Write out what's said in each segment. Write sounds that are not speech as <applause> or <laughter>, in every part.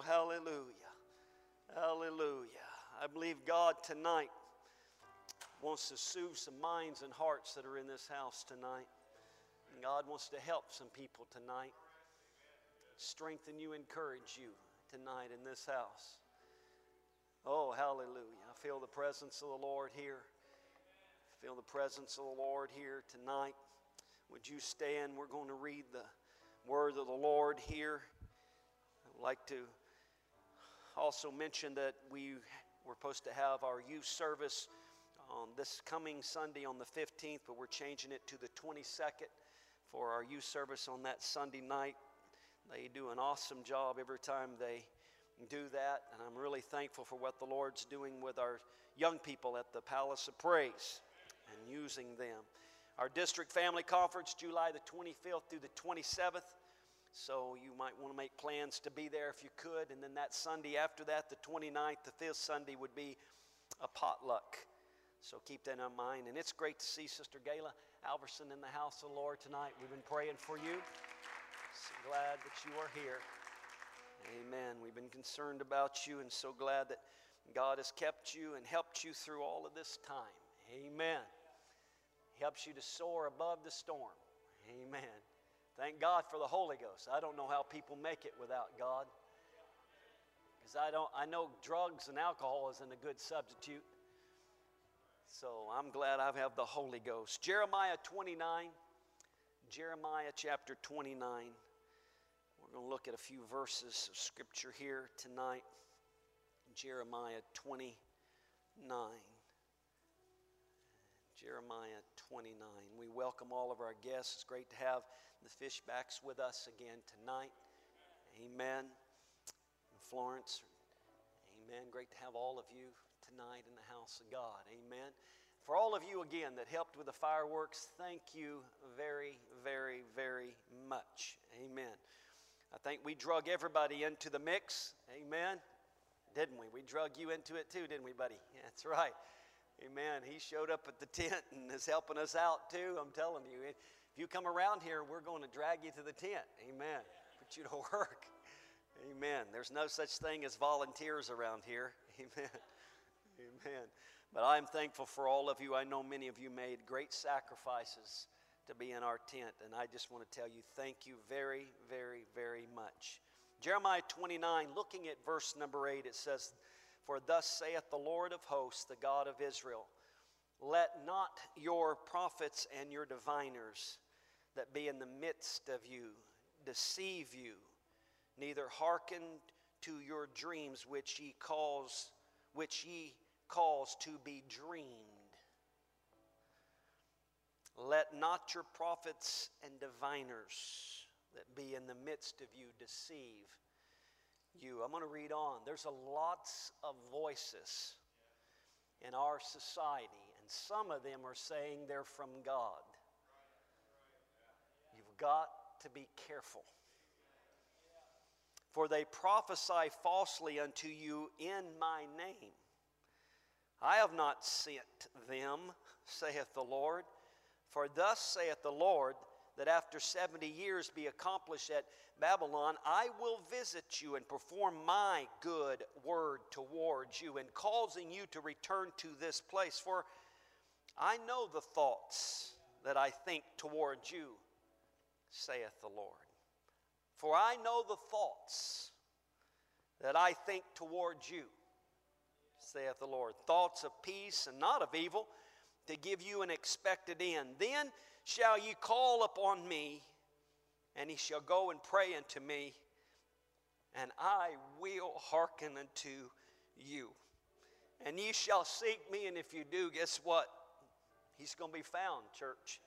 Hallelujah. Hallelujah. I believe God tonight wants to soothe some minds and hearts that are in this house tonight. And God wants to help some people tonight, strengthen you, encourage you tonight in this house. Oh, hallelujah. I feel the presence of the Lord here. I feel the presence of the Lord here tonight. Would you stand? We're going to read the word of the Lord here. I'd like to also mention that we were supposed to have our youth service on this coming Sunday on the 15th, but we're changing it to the 22nd for our youth service on that Sunday night. They do an awesome job every time they do that, and I'm really thankful for what the Lord's doing with our young people at the Palace of Praise and using them. Our district family conference, July the 25th through the 27th. So you might want to make plans to be there if you could. And then that Sunday after that, the 29th, the fifth Sunday, would be a potluck. So keep that in mind. And it's great to see Sister Gayla Alverson in the house of the Lord tonight. We've been praying for you. So glad that you are here. Amen. We've been concerned about you and so glad that God has kept you and helped you through all of this time. Amen. He helps you to soar above the storm. Amen. Thank God for the Holy Ghost. I don't know how people make it without God. Because I don't I know drugs and alcohol isn't a good substitute. So I'm glad I have the Holy Ghost. Jeremiah 29. Jeremiah chapter 29. We're going to look at a few verses of scripture here tonight. Jeremiah 29. Jeremiah 29. We welcome all of our guests. It's great to have the Fishbacks with us again tonight. Amen. And Florence. Amen. Great to have all of you tonight in the house of God. Amen. For all of you again that helped with the fireworks, thank you very, very, very much. Amen. I think we drug everybody into the mix. Amen. Didn't we? We drug you into it too, didn't we, buddy? <laughs> That's right. Amen. He showed up at the <laughs> tent and is helping us out too. I'm telling you. If you come around here, we're going to drag you to the tent. Amen. Put you to <laughs> work. Amen. There's no such thing as volunteers around here. <laughs> Amen. Amen. But I'm thankful for all of you. I know many of you made great sacrifices to be in our tent. And I just want to tell you thank you very, very, very much. Jeremiah 29, looking at verse number 8, it says, For thus saith the Lord of hosts, the God of Israel, let not your prophets and your diviners that be in the midst of you deceive you, neither hearken to your dreams which ye cause which ye cause to be dreamed. Let not your prophets and diviners that be in the midst of you deceive you. I'm going to read on. There's a lots of voices in our society, and some of them are saying they're from God. You've got to be careful. For they prophesy falsely unto you in my name. I have not sent them, saith the Lord. For thus saith the Lord, that after 70 years be accomplished at Babylon, I will visit you and perform my good word towards you, and causing you to return to this place. For I know the thoughts that I think towards you, saith the Lord. For I know the thoughts that I think towards you, saith the Lord. Thoughts of peace and not of evil to give you an expected end. Then shall ye call upon me, and he shall go and pray unto me, and I will hearken unto you. And ye shall seek me, and if you do, guess what? He's going to be found, church.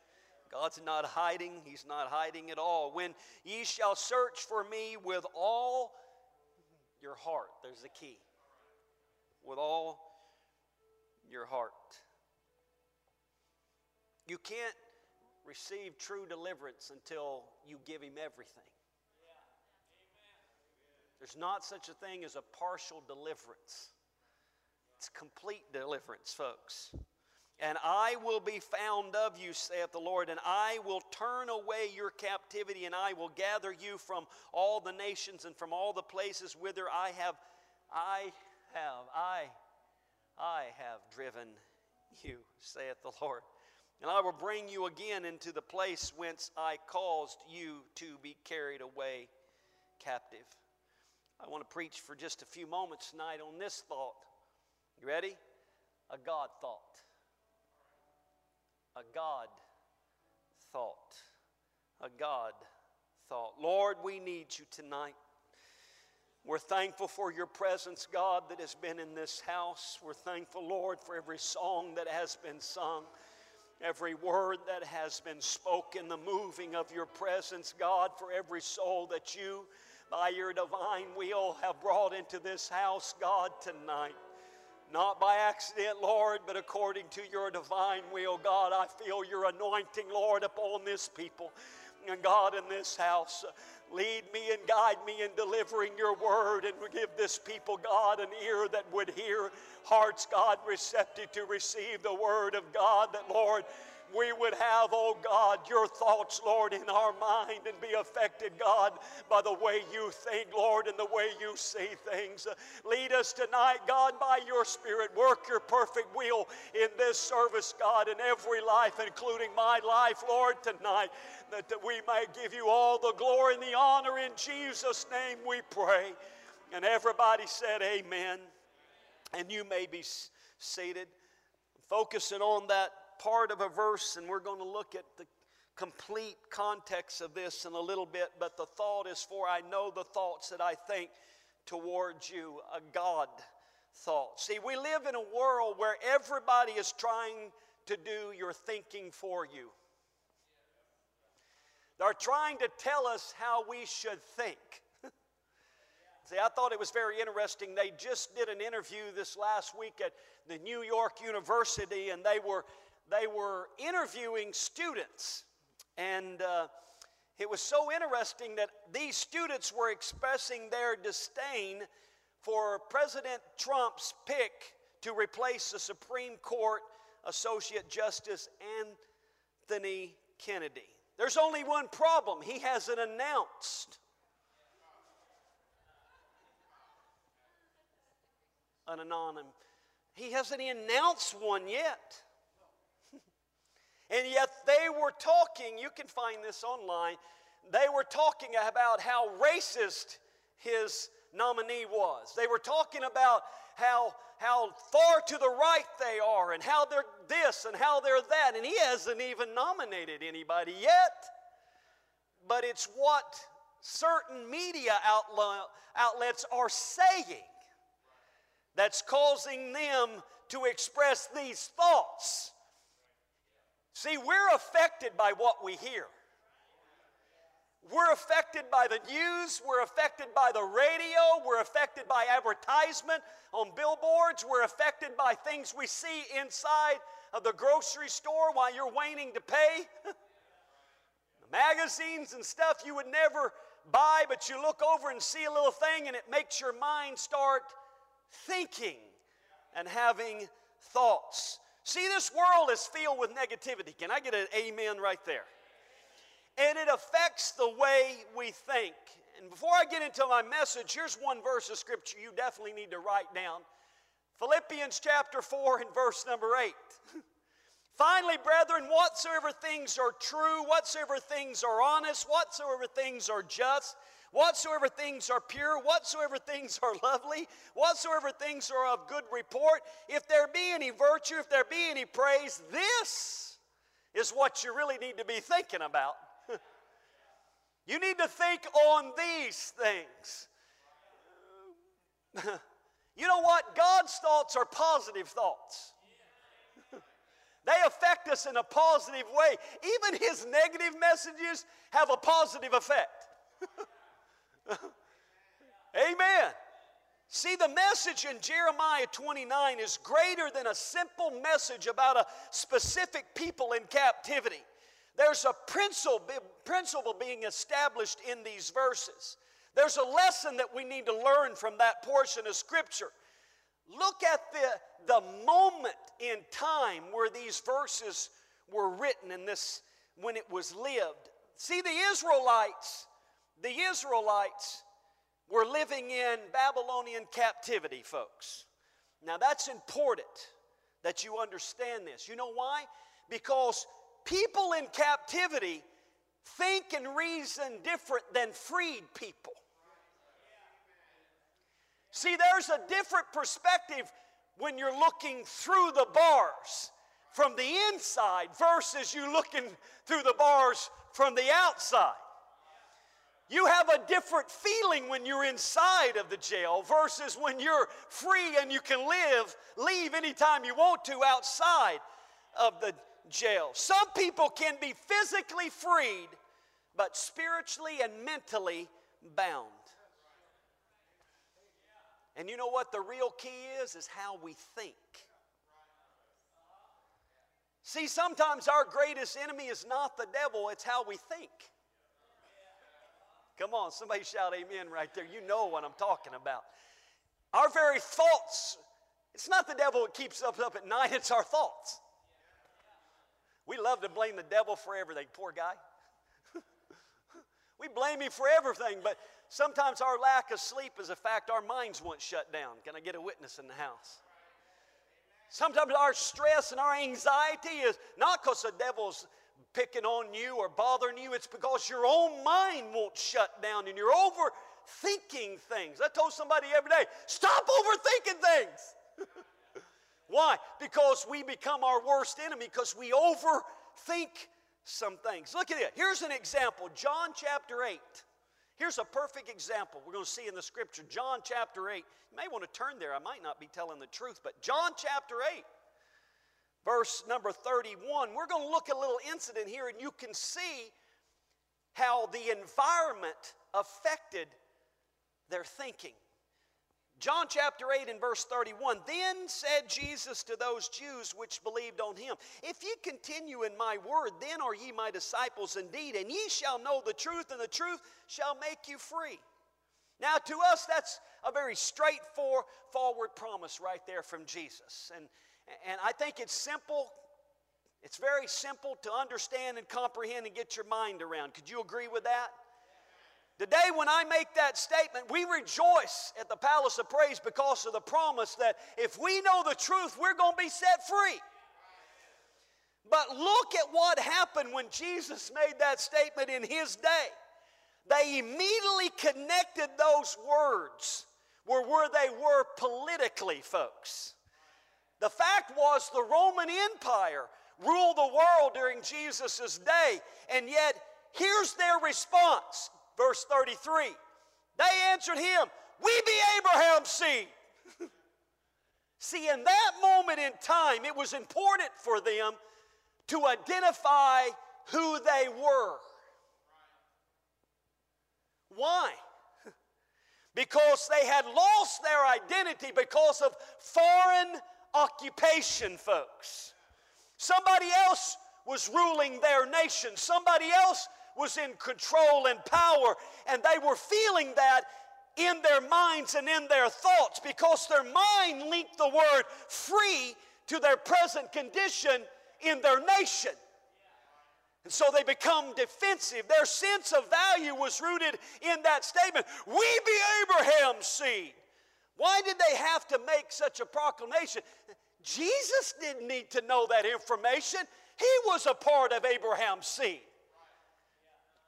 God's not hiding, He's not hiding at all. When ye shall search for me with all your heart, there's the key. With all your heart. You can't receive true deliverance until you give Him everything. There's not such a thing as a partial deliverance. It's complete deliverance, folks. and I will be found of you, saith the Lord, and I will turn away your captivity, and I will gather you from all the nations and from all the places whither I have, I have, I, I have driven you, saith the Lord. And I will bring you again into the place whence I caused you to be carried away captive. I want to preach for just a few moments tonight on this thought. You ready? A God thought a God thought. A God thought. Lord, we need you tonight. We're thankful for your presence, God, that has been in this house. We're thankful, Lord, for every song that has been sung, every word that has been spoken, the moving of your presence, God, for every soul that you, by your divine will, have brought into this house, God, tonight. Not by accident, Lord, but according to your divine will. God, I feel your anointing, Lord, upon this people. God, in this house, lead me and guide me in delivering your word and give this people, God, an ear that would hear, hearts, God, receptive to receive the word of God, that, Lord, we would have, oh God, your thoughts, Lord, in our mind and be affected, God, by the way you think, Lord, and the way you see things. Lead us tonight, God, by your Spirit. Work your perfect will in this service, God, in every life, including my life, Lord, tonight, that we may give you all the glory and the honor. In Jesus' name we pray. And everybody said, Amen. And you may be seated. Focusing on that part of a verse, and we're going to look at the complete context of this in a little bit. But the thought is for I know the thoughts that I think towards you, a God thought. See, we live in a world where everybody is trying to do your thinking for you. They're trying to tell us how we should think. <laughs> See, I thought it was very interesting. They just did an interview this last week at the New York University, and they were they were interviewing students. And uh, it was so interesting that these students were expressing their disdain for President Trump's pick to replace the Supreme Court Associate Justice Anthony Kennedy. There's only one problem he hasn't announced an anonymous. He hasn't announced one yet. And yet they were talking, you can find this online, they were talking about how racist his nominee was. They were talking about how, how far to the right they are and how they're this and how they're that. And he hasn't even nominated anybody yet. But it's what certain media outlets are saying that's causing them to express these thoughts. See, we're affected by what we hear. We're affected by the news, we're affected by the radio, we're affected by advertisement on billboards, we're affected by things we see inside of the grocery store while you're waiting to pay. <laughs> magazines and stuff you would never buy, but you look over and see a little thing and it makes your mind start thinking and having thoughts. See, this world is filled with negativity. Can I get an amen right there? And it affects the way we think. And before I get into my message, here's one verse of scripture you definitely need to write down Philippians chapter 4 and verse number 8. <laughs> Finally, brethren, whatsoever things are true, whatsoever things are honest, whatsoever things are just, Whatsoever things are pure, whatsoever things are lovely, whatsoever things are of good report, if there be any virtue, if there be any praise, this is what you really need to be thinking about. <laughs> you need to think on these things. <laughs> you know what? God's thoughts are positive thoughts. <laughs> They affect us in a positive way. Even his negative messages have a positive effect. <laughs> Amen. See, the message in Jeremiah 29 is greater than a simple message about a specific people in captivity. There's a principle, principle being established in these verses. There's a lesson that we need to learn from that portion of Scripture. look at the, the moment in time where these verses were written and this when it was lived. See, the Israelites, the Israelites were living in Babylonian captivity, folks. Now that's important that you understand this. You know why? Because people in captivity think and reason different than freed people. See, there's a different perspective when you're looking through the bars from the inside versus you looking through the bars from the outside. You have a different feeling when you're inside of the jail versus when you're free and you can live, leave anytime you want to outside of the jail. Some people can be physically freed, but spiritually and mentally bound. And you know what the real key is? Is how we think. See, sometimes our greatest enemy is not the devil, it's how we think. Come on, somebody shout amen right there. You know what I'm talking about. Our very thoughts, it's not the devil that keeps us up at night, it's our thoughts. We love to blame the devil for everything, poor guy. <laughs> we blame him for everything, but sometimes our lack of sleep is a fact our minds won't shut down. Can I get a witness in the house? Sometimes our stress and our anxiety is not because the devil's picking on you or bothering you. It's because your own mind won't shut down and you're overthinking things. I told somebody every day, stop overthinking things. <laughs> Why? Because we become our worst enemy because we overthink some things. Look at it. Here's an example John chapter 8. Here's a perfect example we're going to see in the scripture. John chapter 8. You may want to turn there. I might not be telling the truth, but John chapter 8 verse number 31, we're going to look at a little incident here, and you can see how the environment affected their thinking. John chapter 8 and verse 31 Then said Jesus to those Jews which believed on him, If ye continue in my word, then are ye my disciples indeed, and ye shall know the truth, and the truth shall make you free. Now, to us, that's a very straightforward promise right there from Jesus. And, and I think it's simple. It's very simple to understand and comprehend and get your mind around. Could you agree with that? Today, when I make that statement, we rejoice at the Palace of Praise because of the promise that if we know the truth, we're going to be set free. But look at what happened when Jesus made that statement in his day. They immediately connected those words were where they were politically, folks. The fact was, the Roman Empire ruled the world during Jesus' day, and yet here's their response. Verse 33 They answered him, We be Abraham's seed. <laughs> See, in that moment in time, it was important for them to identify who they were. Why? <laughs> Because they had lost their identity because of foreign occupation, folks. Somebody else was ruling their nation, somebody else was in control and power, and they were feeling that in their minds and in their thoughts because their mind linked the word free to their present condition in their nation. And so they become defensive. Their sense of value was rooted in that statement We be Abraham's seed. Why did they have to make such a proclamation? Jesus didn't need to know that information. He was a part of Abraham's seed.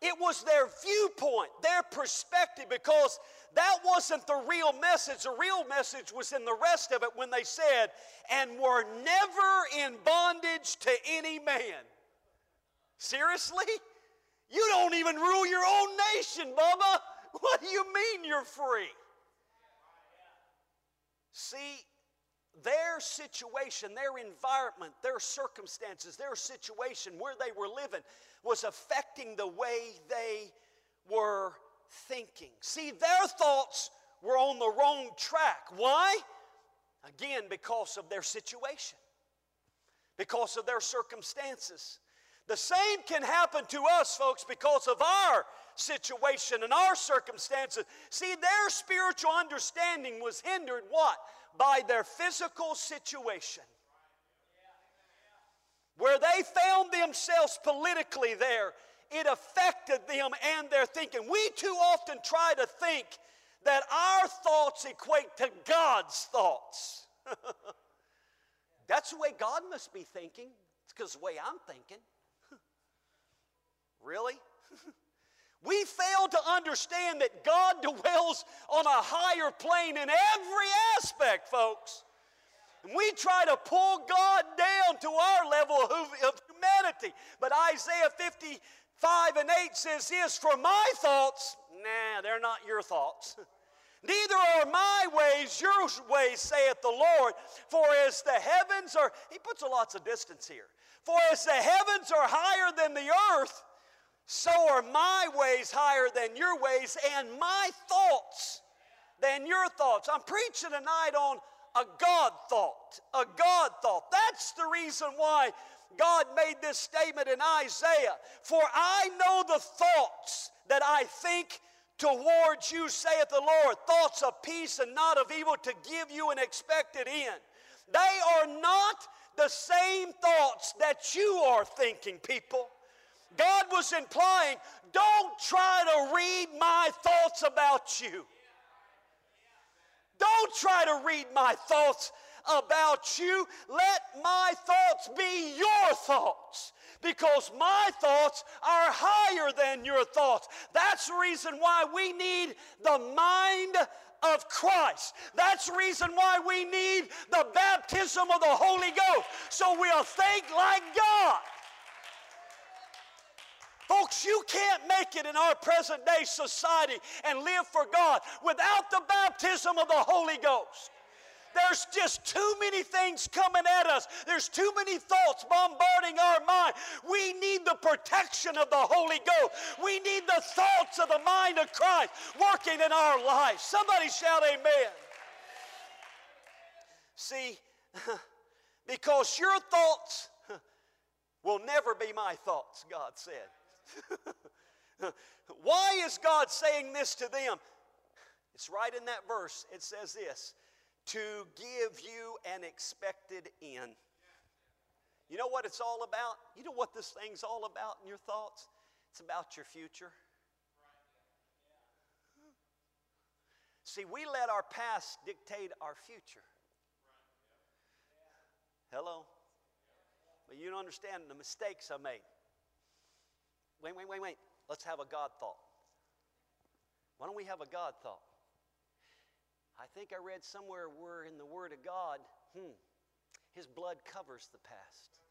It was their viewpoint, their perspective, because that wasn't the real message. The real message was in the rest of it when they said, and were never in bondage to any man. Seriously? You don't even rule your own nation, Bubba. <laughs> What do you mean you're free? See, their situation, their environment, their circumstances, their situation, where they were living, was affecting the way they were thinking. See, their thoughts were on the wrong track. Why? Again, because of their situation, because of their circumstances. The same can happen to us, folks, because of our situation and our circumstances. See, their spiritual understanding was hindered what? By their physical situation. Where they found themselves politically there, it affected them and their thinking. We too often try to think that our thoughts equate to God's thoughts. <laughs> That's the way God must be thinking. It's because the way I'm thinking. <laughs> really? <laughs> we fail to understand that God dwells on a higher plane in every aspect, folks. And we try to pull God down to our level of, humanity. But Isaiah 55 and 8 says this For my thoughts, nah, they're not your thoughts. <laughs> Neither are my ways your ways, saith the Lord. For as the heavens are, he puts a lots of distance here. For as the heavens are higher than the earth, so are my ways higher than your ways, and my thoughts than your thoughts. I'm preaching tonight on a God thought. A God thought. That's the reason why God made this statement in Isaiah. For I know the thoughts that I think towards you, saith the Lord, thoughts of peace and not of evil to give you an expected end. They are not the same thoughts that you are thinking, people. God was implying, don't try to read my thoughts about you. Don't try to read my thoughts about you. Let my thoughts be your thoughts because my thoughts are higher than your thoughts. That's the reason why we need the mind of Christ. That's the reason why we need the baptism of the Holy Ghost so we'll think like God. Folks, you can't make it in our present day society and live for God without the baptism of the Holy Ghost. There's just too many things coming at us. There's too many thoughts bombarding our mind. We need the protection of the Holy Ghost. We need the thoughts of the mind of Christ working in our life. Somebody shout amen. See, <laughs> because your thoughts <laughs> will never be my thoughts, God said. <laughs> Why is God saying this to them? It's right in that verse. It says this to give you an expected end. You know what it's all about? You know what this thing's all about in your thoughts? It's about your future. See, we let our past dictate our future. Hello? But you don't understand the mistakes I made. Wait, wait, wait, wait. Let's have a God thought. Why don't we have a God thought? I think I read somewhere where in the Word of God, hmm, His blood covers the past.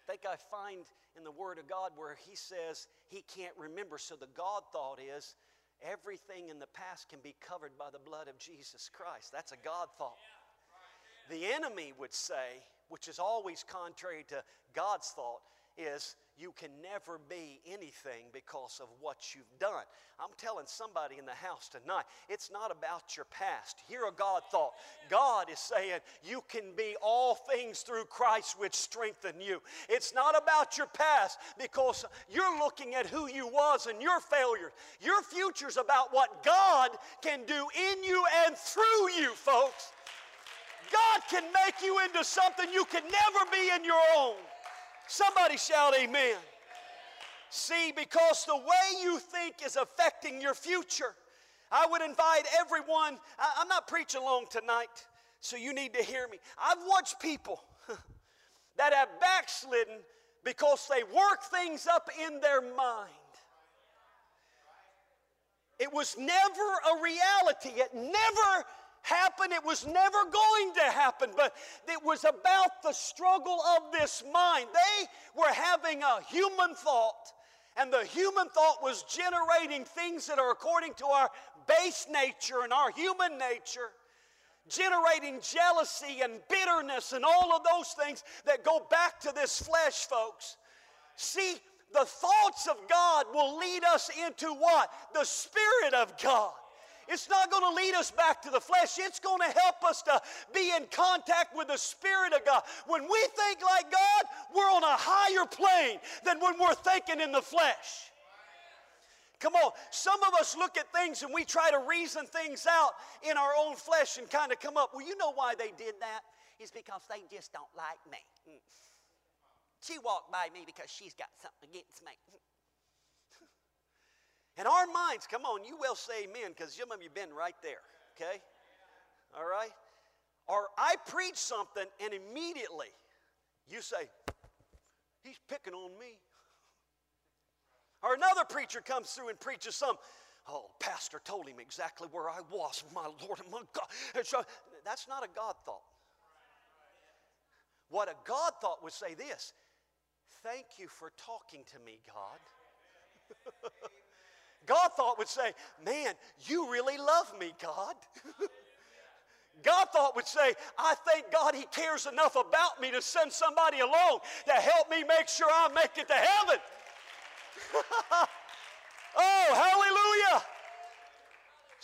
I think I find in the Word of God where He says He can't remember. So the God thought is everything in the past can be covered by the blood of Jesus Christ. That's a God thought. The enemy would say, which is always contrary to God's thought, is you can never be anything because of what you've done. I'm telling somebody in the house tonight, it's not about your past. Hear a God thought. God is saying you can be all things through Christ which strengthen you. It's not about your past because you're looking at who you was and your failures. Your future's about what God can do in you and through you, folks. God can make you into something you can never be in your own. Somebody shout amen. See, because the way you think is affecting your future. I would invite everyone, I, am not preaching long tonight, so you need to hear me. I've watched people <laughs> that have backslidden because they work things up in their mind. It was never a reality. It never happen. It was never going to happen, but it was about the struggle of this mind. They were having a human thought, and the human thought was generating things that are according to our base nature and our human nature. Generating jealousy and bitterness and all of those things that go back to this flesh, folks. See, the thoughts of God will lead us into what? The Spirit of God. It's not going to lead us back to the flesh. It's going to help us to be in contact with the Spirit of God. When we think like God, we're on a higher plane than when we're thinking in the flesh. Come on, some of us look at things and we try to reason things out in our own flesh and kind of come up. Well, you know why they did that? It's because they just don't like me. Mm. She walked by me because she's got something against me. In our minds, come on, you will say amen because some of you have been right there, okay? All right? Or I preach something and immediately you say, he's picking on me. Or another preacher comes through and preaches some, oh, pastor told him exactly where I was, my Lord and my God. And so that's not a God thought. What a God thought would say this Thank you for talking to me, God. <laughs> God thought would say, Man, you really love me, God. <laughs> God thought would say, I thank God He cares enough about me to send somebody along to help me make sure I make it to heaven. <laughs> oh, hallelujah.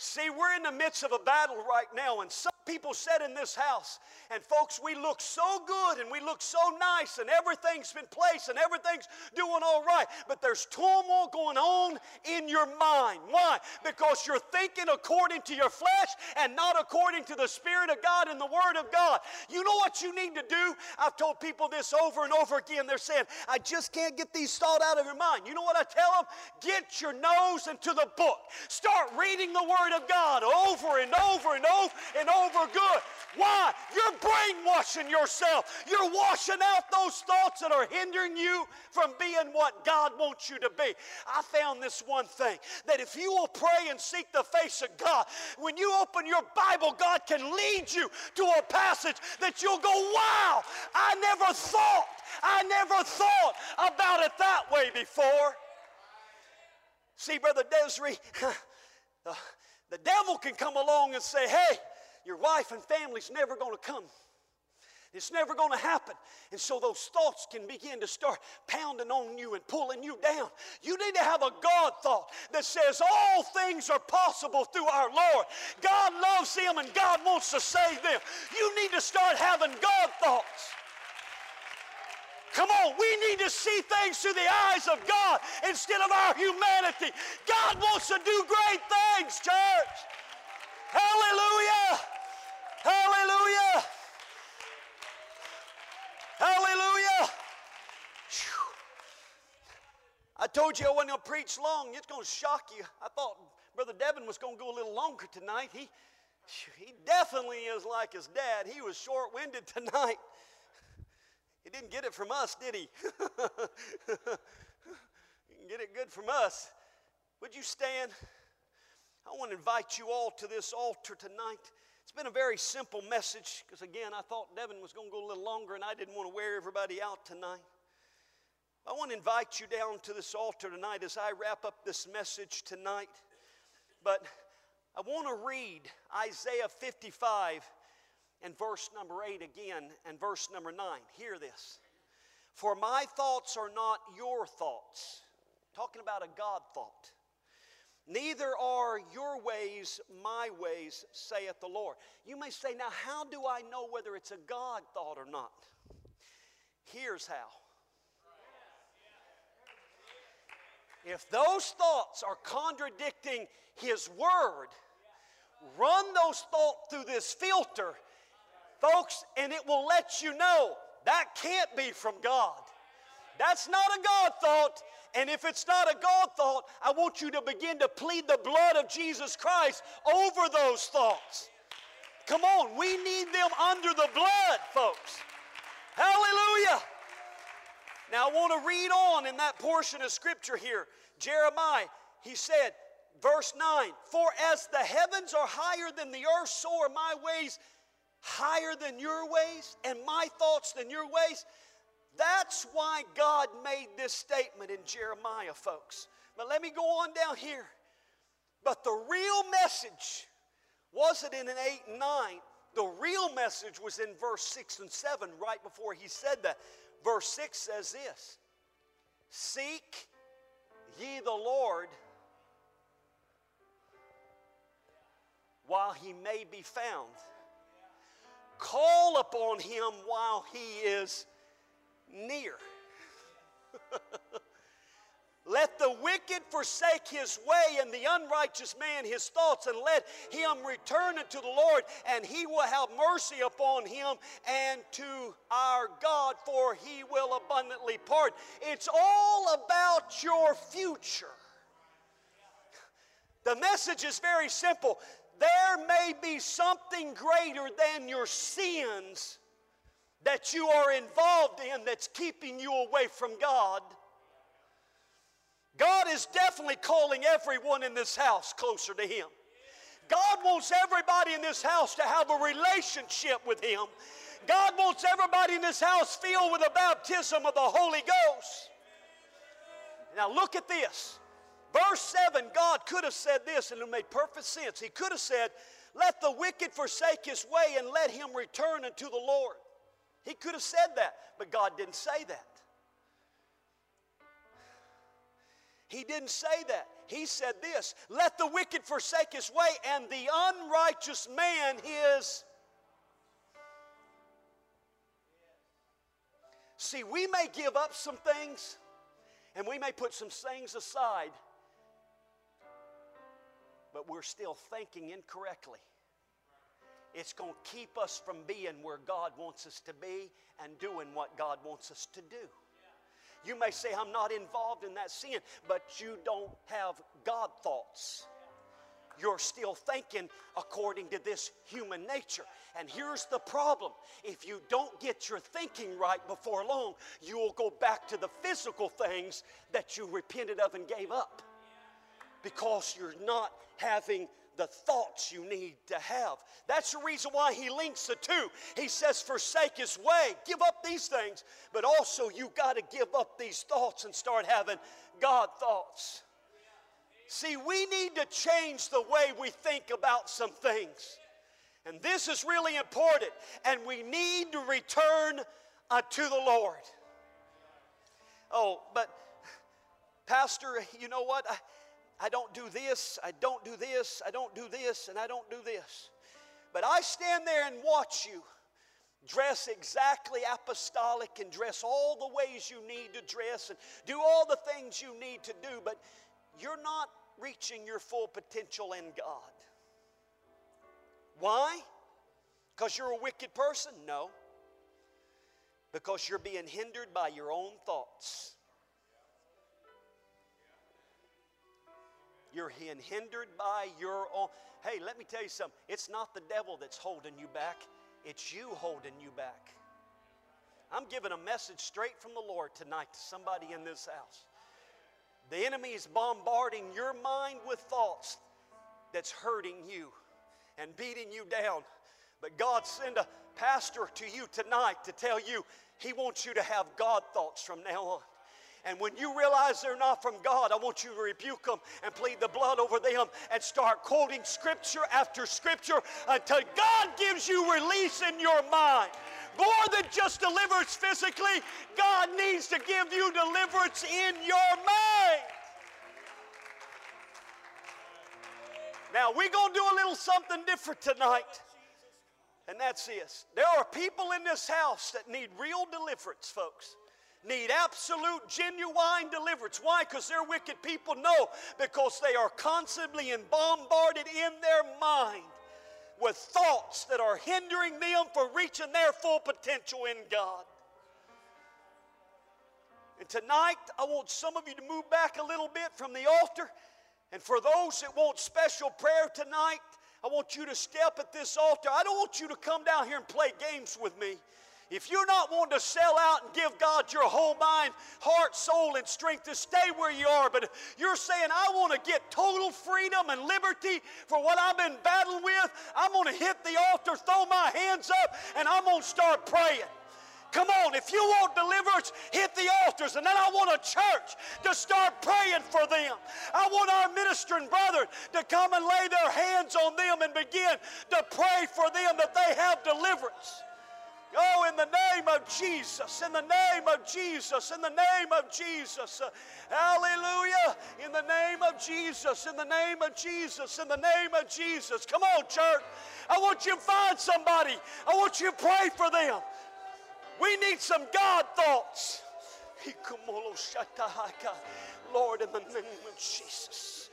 See, we're in the midst of a battle right now, and some people said in this house, and folks, we look so good and we look so nice, and everything's been placed and everything's doing all right, but there's turmoil going on in your mind. Why? Because you're thinking according to your flesh and not according to the Spirit of God and the Word of God. You know what you need to do? I've told people this over and over again. They're saying, I just can't get these thoughts out of your mind. You know what I tell them? Get your nose into the book. Start reading the Word of God over and over and over and over good. Why? You're brainwashing yourself. You're washing out those thoughts that are hindering you from being what God wants you to be. I found this one thing that if you will pray and seek the face of God, when you open your Bible, God can lead you to a passage that you'll go, wow, I never thought, I never thought about it that way before. See, Brother Desiree, the, <laughs> uh, the devil can come along and say, hey, your wife and family's never going to come. It's never going to happen. And so those thoughts can begin to start pounding on you and pulling you down. You need to have a God thought that says all things are possible through our Lord. God loves them and God wants to save them. You need to start having God thoughts. Come on, we need to see things through the eyes of God instead of our humanity. God wants to do great things, church. Hallelujah. Hallelujah. Hallelujah. I told you I wasn't going to preach long. It's going to shock you. I thought Brother Devin was going to go a little longer tonight. He, he definitely is like his dad. He was short winded <laughs> tonight. He didn't get it from us, did he? <laughs> he can get it good from us. Would you stand? I want to invite you all to this altar tonight. It's been a very simple message because, again, I thought Devin was going to go a little longer and I didn't want to wear everybody out tonight. I want to invite you down to this altar tonight as I wrap up this message tonight. But I want to read Isaiah 55 and verse number 8 again and verse number 9. Hear this. For my thoughts are not your thoughts. Talking about a God thought. Neither are your ways my ways, saith the Lord. You may say, now, how do I know whether it's a God thought or not? Here's how. If those thoughts are contradicting His Word, run those thoughts through this filter, folks, and it will let you know that can't be from God. That's not a God thought. And if it's not a God thought, I want you to begin to plead the blood of Jesus Christ over those thoughts. Come on, we need them under the blood, folks. Hallelujah. Now, I want to read on in that portion of scripture here. Jeremiah, he said, verse 9, For as the heavens are higher than the earth, so are my ways higher than your ways, and my thoughts than your ways. That's why God made this statement in Jeremiah, folks. But let me go on down here. But the real message wasn't in an 8 and 9. The real message was in verse 6 and 7, right before he said that. Verse 6 says this Seek ye the Lord while he may be found. Call upon him while he is near. <laughs> Let the wicked forsake his way and the unrighteous man his thoughts, and let him return unto the Lord, and he will have mercy upon him and to our God, for he will abundantly pardon. It's all about your future. The message is very simple. There may be something greater than your sins that you are involved in that's keeping you away from God. God is definitely calling everyone in this house closer to Him. God wants everybody in this house to have a relationship with Him. God wants everybody in this house filled with the baptism of the Holy Ghost. Now look at this. Verse 7, God could have said this and it made perfect sense. He could have said, Let the wicked forsake his way and let him return unto the Lord. He could have said that, but God didn't say that. He didn't say that. He said this Let the wicked forsake his way, and the unrighteous man his. See, we may give up some things and we may put some things aside, but we're still thinking incorrectly. It's going to keep us from being where God wants us to be and doing what God wants us to do. You may say, I'm not involved in that sin, but you don't have God thoughts. You're still thinking according to this human nature. And here's the problem if you don't get your thinking right before long, you will go back to the physical things that you repented of and gave up because you're not having the thoughts you need to have. That's the reason why he links the two. He says, Forsake his way, give up these things, but also you got to give up these thoughts and start having God thoughts. See, we need to change the way we think about some things. And this is really important. And we need to return unto the Lord. Oh, but Pastor, you know what? I, I don't do this, I don't do this, I don't do this, and I don't do this. But I stand there and watch you dress exactly apostolic and dress all the ways you need to dress and do all the things you need to do, but you're not reaching your full potential in God. Why? Because you're a wicked person? No. Because you're being hindered by your own thoughts. You're hindered by your own. Hey, let me tell you something. It's not the devil that's holding you back, it's you holding you back. I'm giving a message straight from the Lord tonight to somebody in this house. The enemy is bombarding your mind with thoughts that's hurting you and beating you down. But God sent a pastor to you tonight to tell you he wants you to have God thoughts from now on. And when you realize they're not from God, I want you to rebuke them and plead the blood over them and start quoting scripture after scripture until God gives you release in your mind. More than just deliverance physically, God needs to give you deliverance in your mind. Now, we're going to do a little something different tonight. And that's this. There are people in this house that need real deliverance, folks need absolute, genuine deliverance. Why? Because they're wicked people? No, because they are constantly and bombarded in their mind with thoughts that are hindering them from reaching their full potential in God. And tonight, I want some of you to move back a little bit from the altar. And for those that want special prayer tonight, I want you to step at this altar. I don't want you to come down here and play games with me. If you're not wanting to sell out and give God your whole mind, heart, soul, and strength to stay where you are, but you're saying, I want to get total freedom and liberty for what I've been battling with, I'm going to hit the altar, throw my hands up, and I'm going to start praying. Come on, if you want deliverance, hit the altars. And then I want a church to start praying for them. I want our ministering brethren to come and lay their hands on them and begin to pray for them that they have deliverance. Oh, in the name of Jesus, in the name of Jesus, in the name of Jesus. Hallelujah. In the name of Jesus, in the name of Jesus, in the name of Jesus. Come on, church. I want you to find somebody. I want you to pray for them. We need some God thoughts. Lord, in the name of Jesus.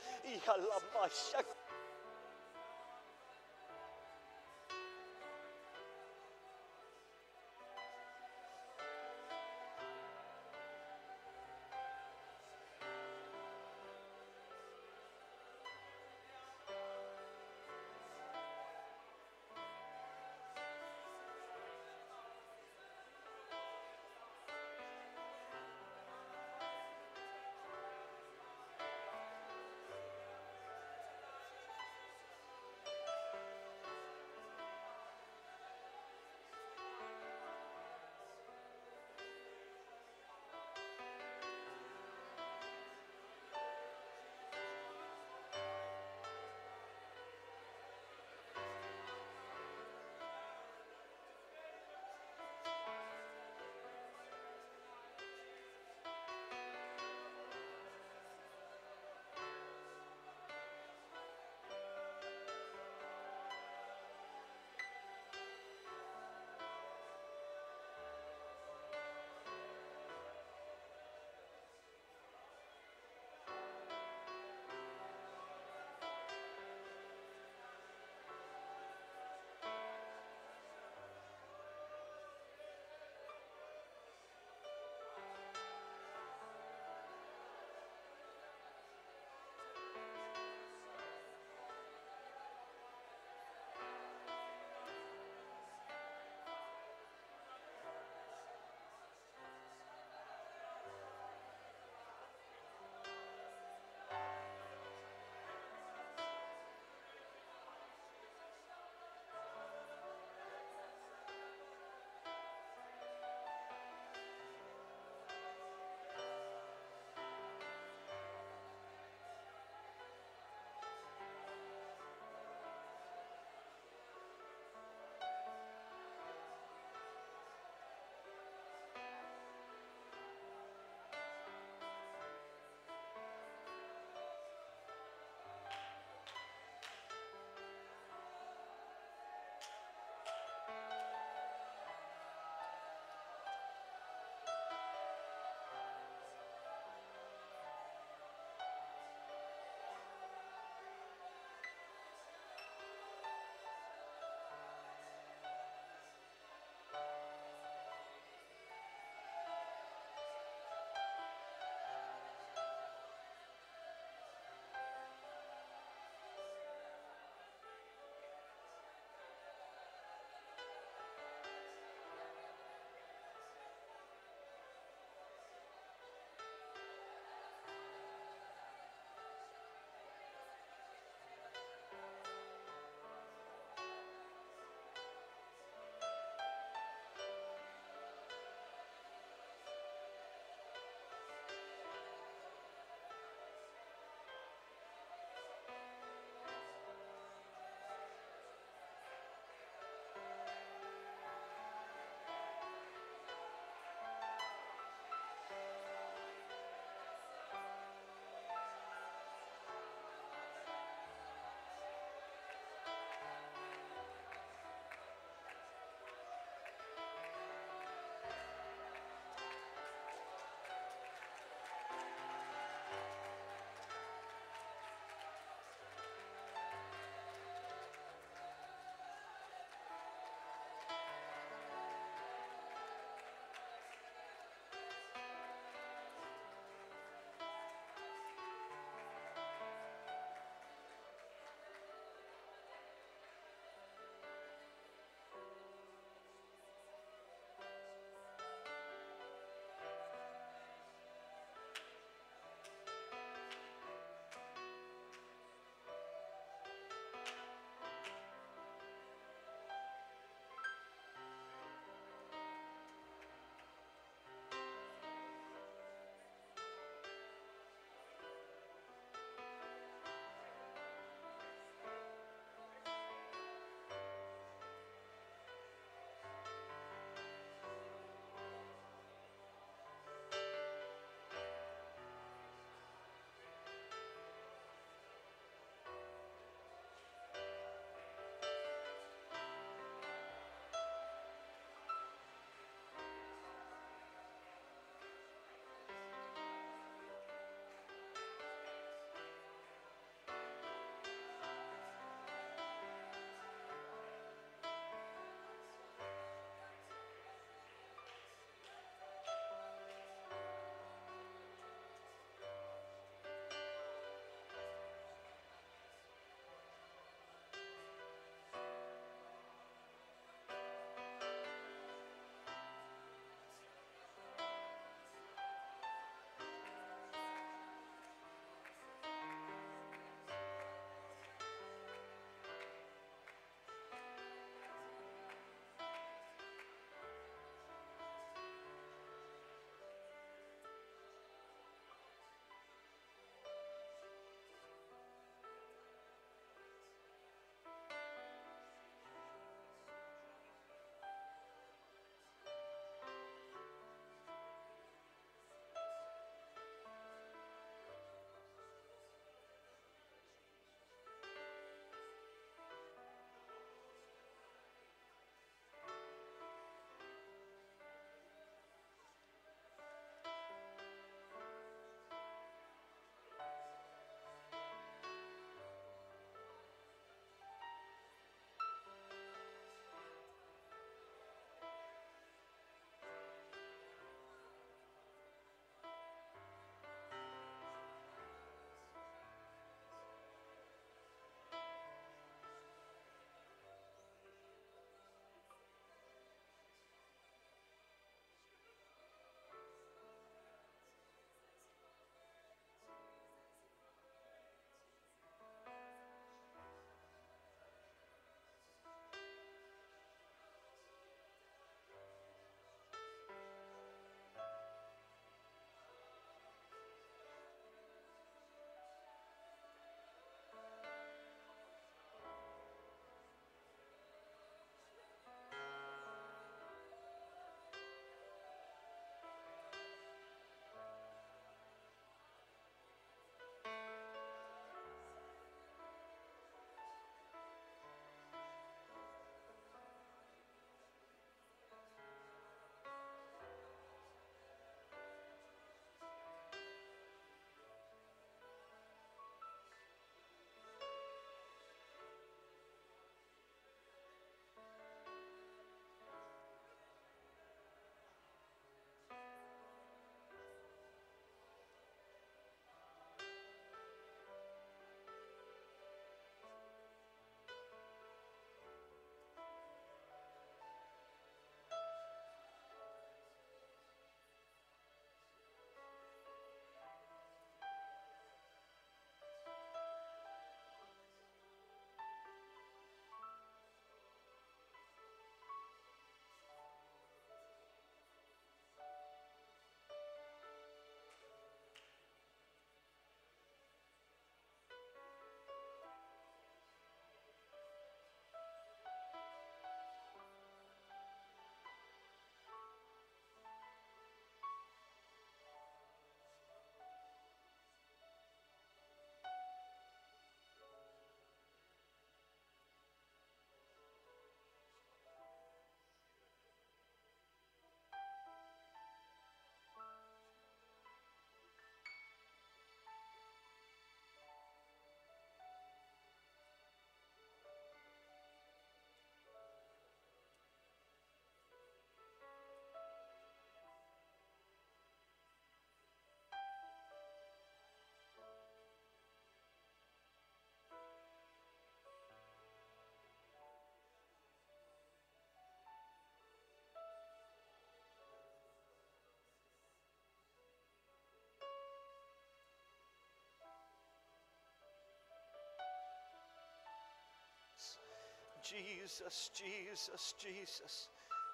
Jesus, Jesus, Jesus.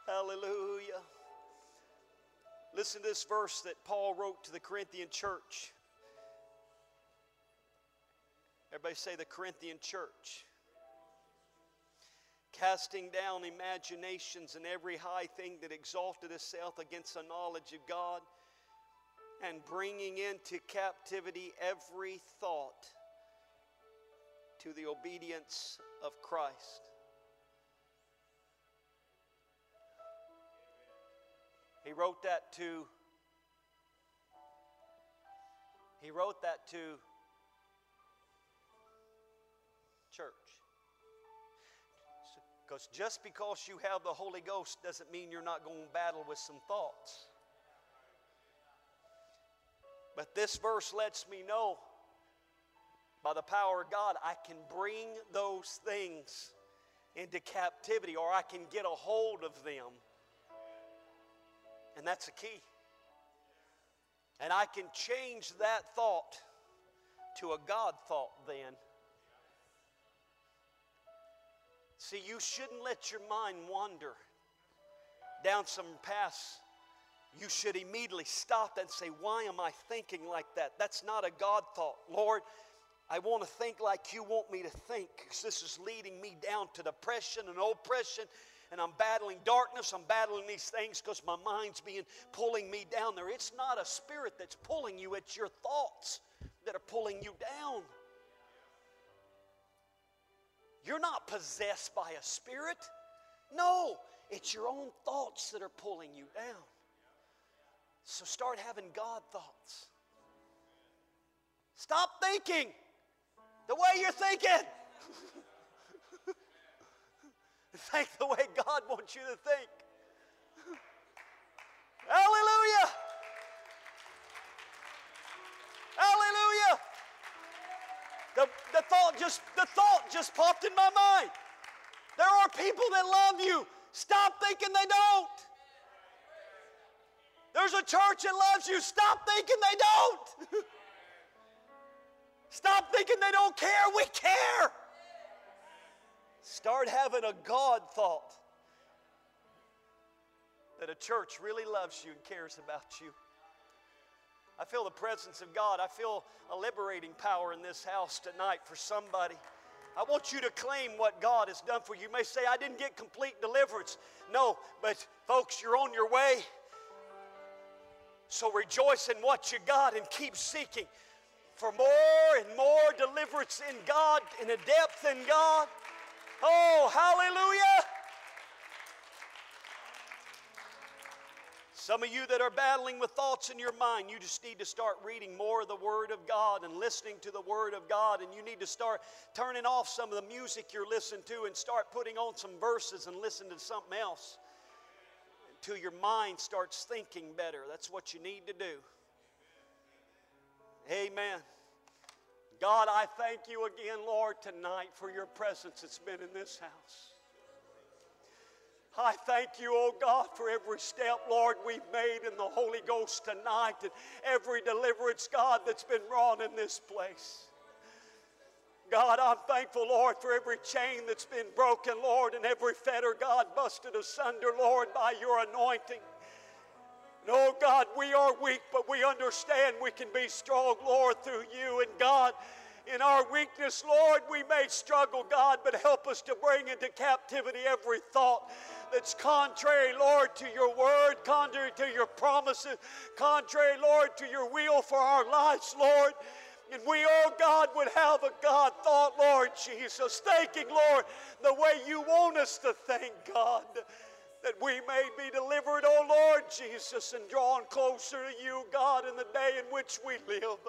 Hallelujah. Listen to this verse that Paul wrote to the Corinthian church. Everybody say the Corinthian church. Casting down imaginations and every high thing that exalted itself against the knowledge of God, and bringing into captivity every thought to the obedience of Christ. He wrote that to He wrote that to church. Because just because you have the Holy Ghost doesn't mean you're not going to battle with some thoughts. But this verse lets me know by the power of God, I can bring those things into captivity or I can get a hold of them. And that's the key. And I can change that thought to a God thought then. See, you shouldn't let your mind wander down some paths. You should immediately stop and say, Why am I thinking like that? That's not a God thought. Lord, I want to think like you want me to think because this is leading me down to depression and oppression. And I'm battling darkness. I'm battling these things because my mind's being pulling me down there. It's not a spirit that's pulling you, it's your thoughts that are pulling you down. You're not possessed by a spirit. No, it's your own thoughts that are pulling you down. So start having God thoughts. Stop thinking the way you're thinking. <laughs> think the way God wants you to think. Hallelujah! Hallelujah! The, the thought just the thought just popped in my mind. There are people that love you. Stop thinking they don't. There's a church that loves you. Stop thinking they don't. <laughs> Stop thinking they don't care. We care. Start having a God thought that a church really loves you and cares about you. I feel the presence of God. I feel a liberating power in this house tonight for somebody. I want you to claim what God has done for you. You may say, I didn't get complete deliverance. No, but folks, you're on your way. So rejoice in what you got and keep seeking for more and more deliverance in God, in a depth in God. Oh, hallelujah! Some of you that are battling with thoughts in your mind, you just need to start reading more of the Word of God and listening to the Word of God. And you need to start turning off some of the music you're listening to and start putting on some verses and listen to something else until your mind starts thinking better. That's what you need to do. Amen. God, I thank you again, Lord, tonight for your presence that's been in this house. I thank you, oh God, for every step, Lord, we've made in the Holy Ghost tonight and every deliverance, God, that's been wrought in this place. God, I'm thankful, Lord, for every chain that's been broken, Lord, and every fetter, God, busted asunder, Lord, by your anointing. Oh God, we are weak, but we understand we can be strong, Lord, through you. And God, in our weakness, Lord, we may struggle, God, but help us to bring into captivity every thought that's contrary, Lord, to your word, contrary to your promises, contrary, Lord, to your will for our lives, Lord. And we, oh God, would have a God thought, Lord Jesus, thinking, Lord, the way you want us to think, God that we may be delivered, O Lord Jesus, and drawn closer to you, God, in the day in which we live.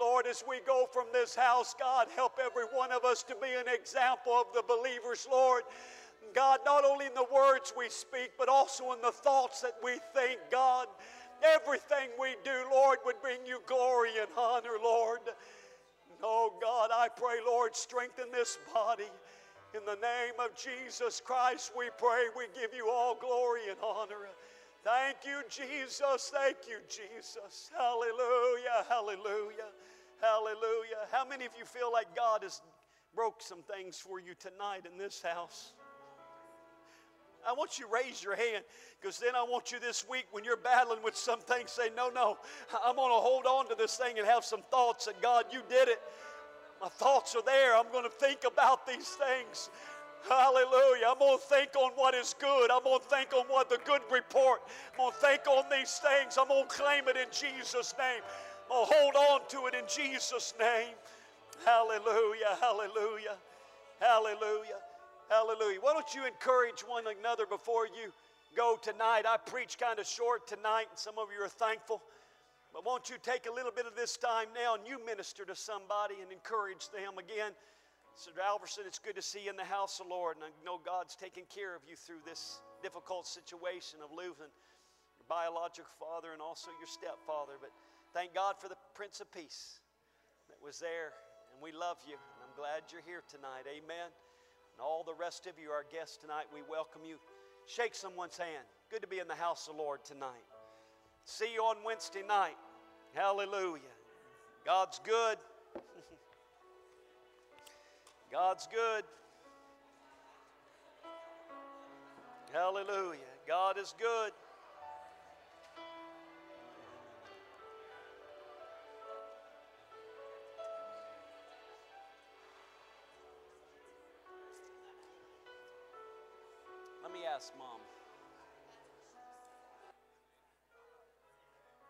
Lord, as we go from this house, God, help every one of us to be an example of the believers, Lord. God, not only in the words we speak, but also in the thoughts that we think, God. Everything we do, Lord, would bring you glory and honor, Lord. Oh, God, I pray, Lord, strengthen this body. In the name of Jesus Christ, we pray. We give you all glory and honor. Thank you, Jesus. Thank you, Jesus. Hallelujah. Hallelujah. Hallelujah. How many of you feel like God has broke some things for you tonight in this house. I want you to raise your hand because then I want you this week when you're battling with something, say, No, no, I'm going to hold on to this thing and have some thoughts that God, you did it. My thoughts are there. I'm going to think about these things. Hallelujah. I'm going to think on what is good. I'm going to think on what the good report. I'm going to think on these things. I'm going to claim it in Jesus' name. I'm going to hold on to it in Jesus' name. Hallelujah. Hallelujah. Hallelujah. Hallelujah. Why don't you encourage one another before you go tonight? I preach kind of short tonight, and some of you are thankful. But won't you take a little bit of this time now and you minister to somebody and encourage them again? Mr. Alverson, it's good to see you in the house of the Lord, and I know God's taking care of you through this difficult situation of losing your biological father and also your stepfather. But thank God for the Prince of Peace that was there, and we love you, and I'm glad you're here tonight. Amen. And all the rest of you, our guests tonight, we welcome you. Shake someone's hand. Good to be in the house of the Lord tonight. See you on Wednesday night. Hallelujah. God's good. <laughs> God's good. Hallelujah. God is good.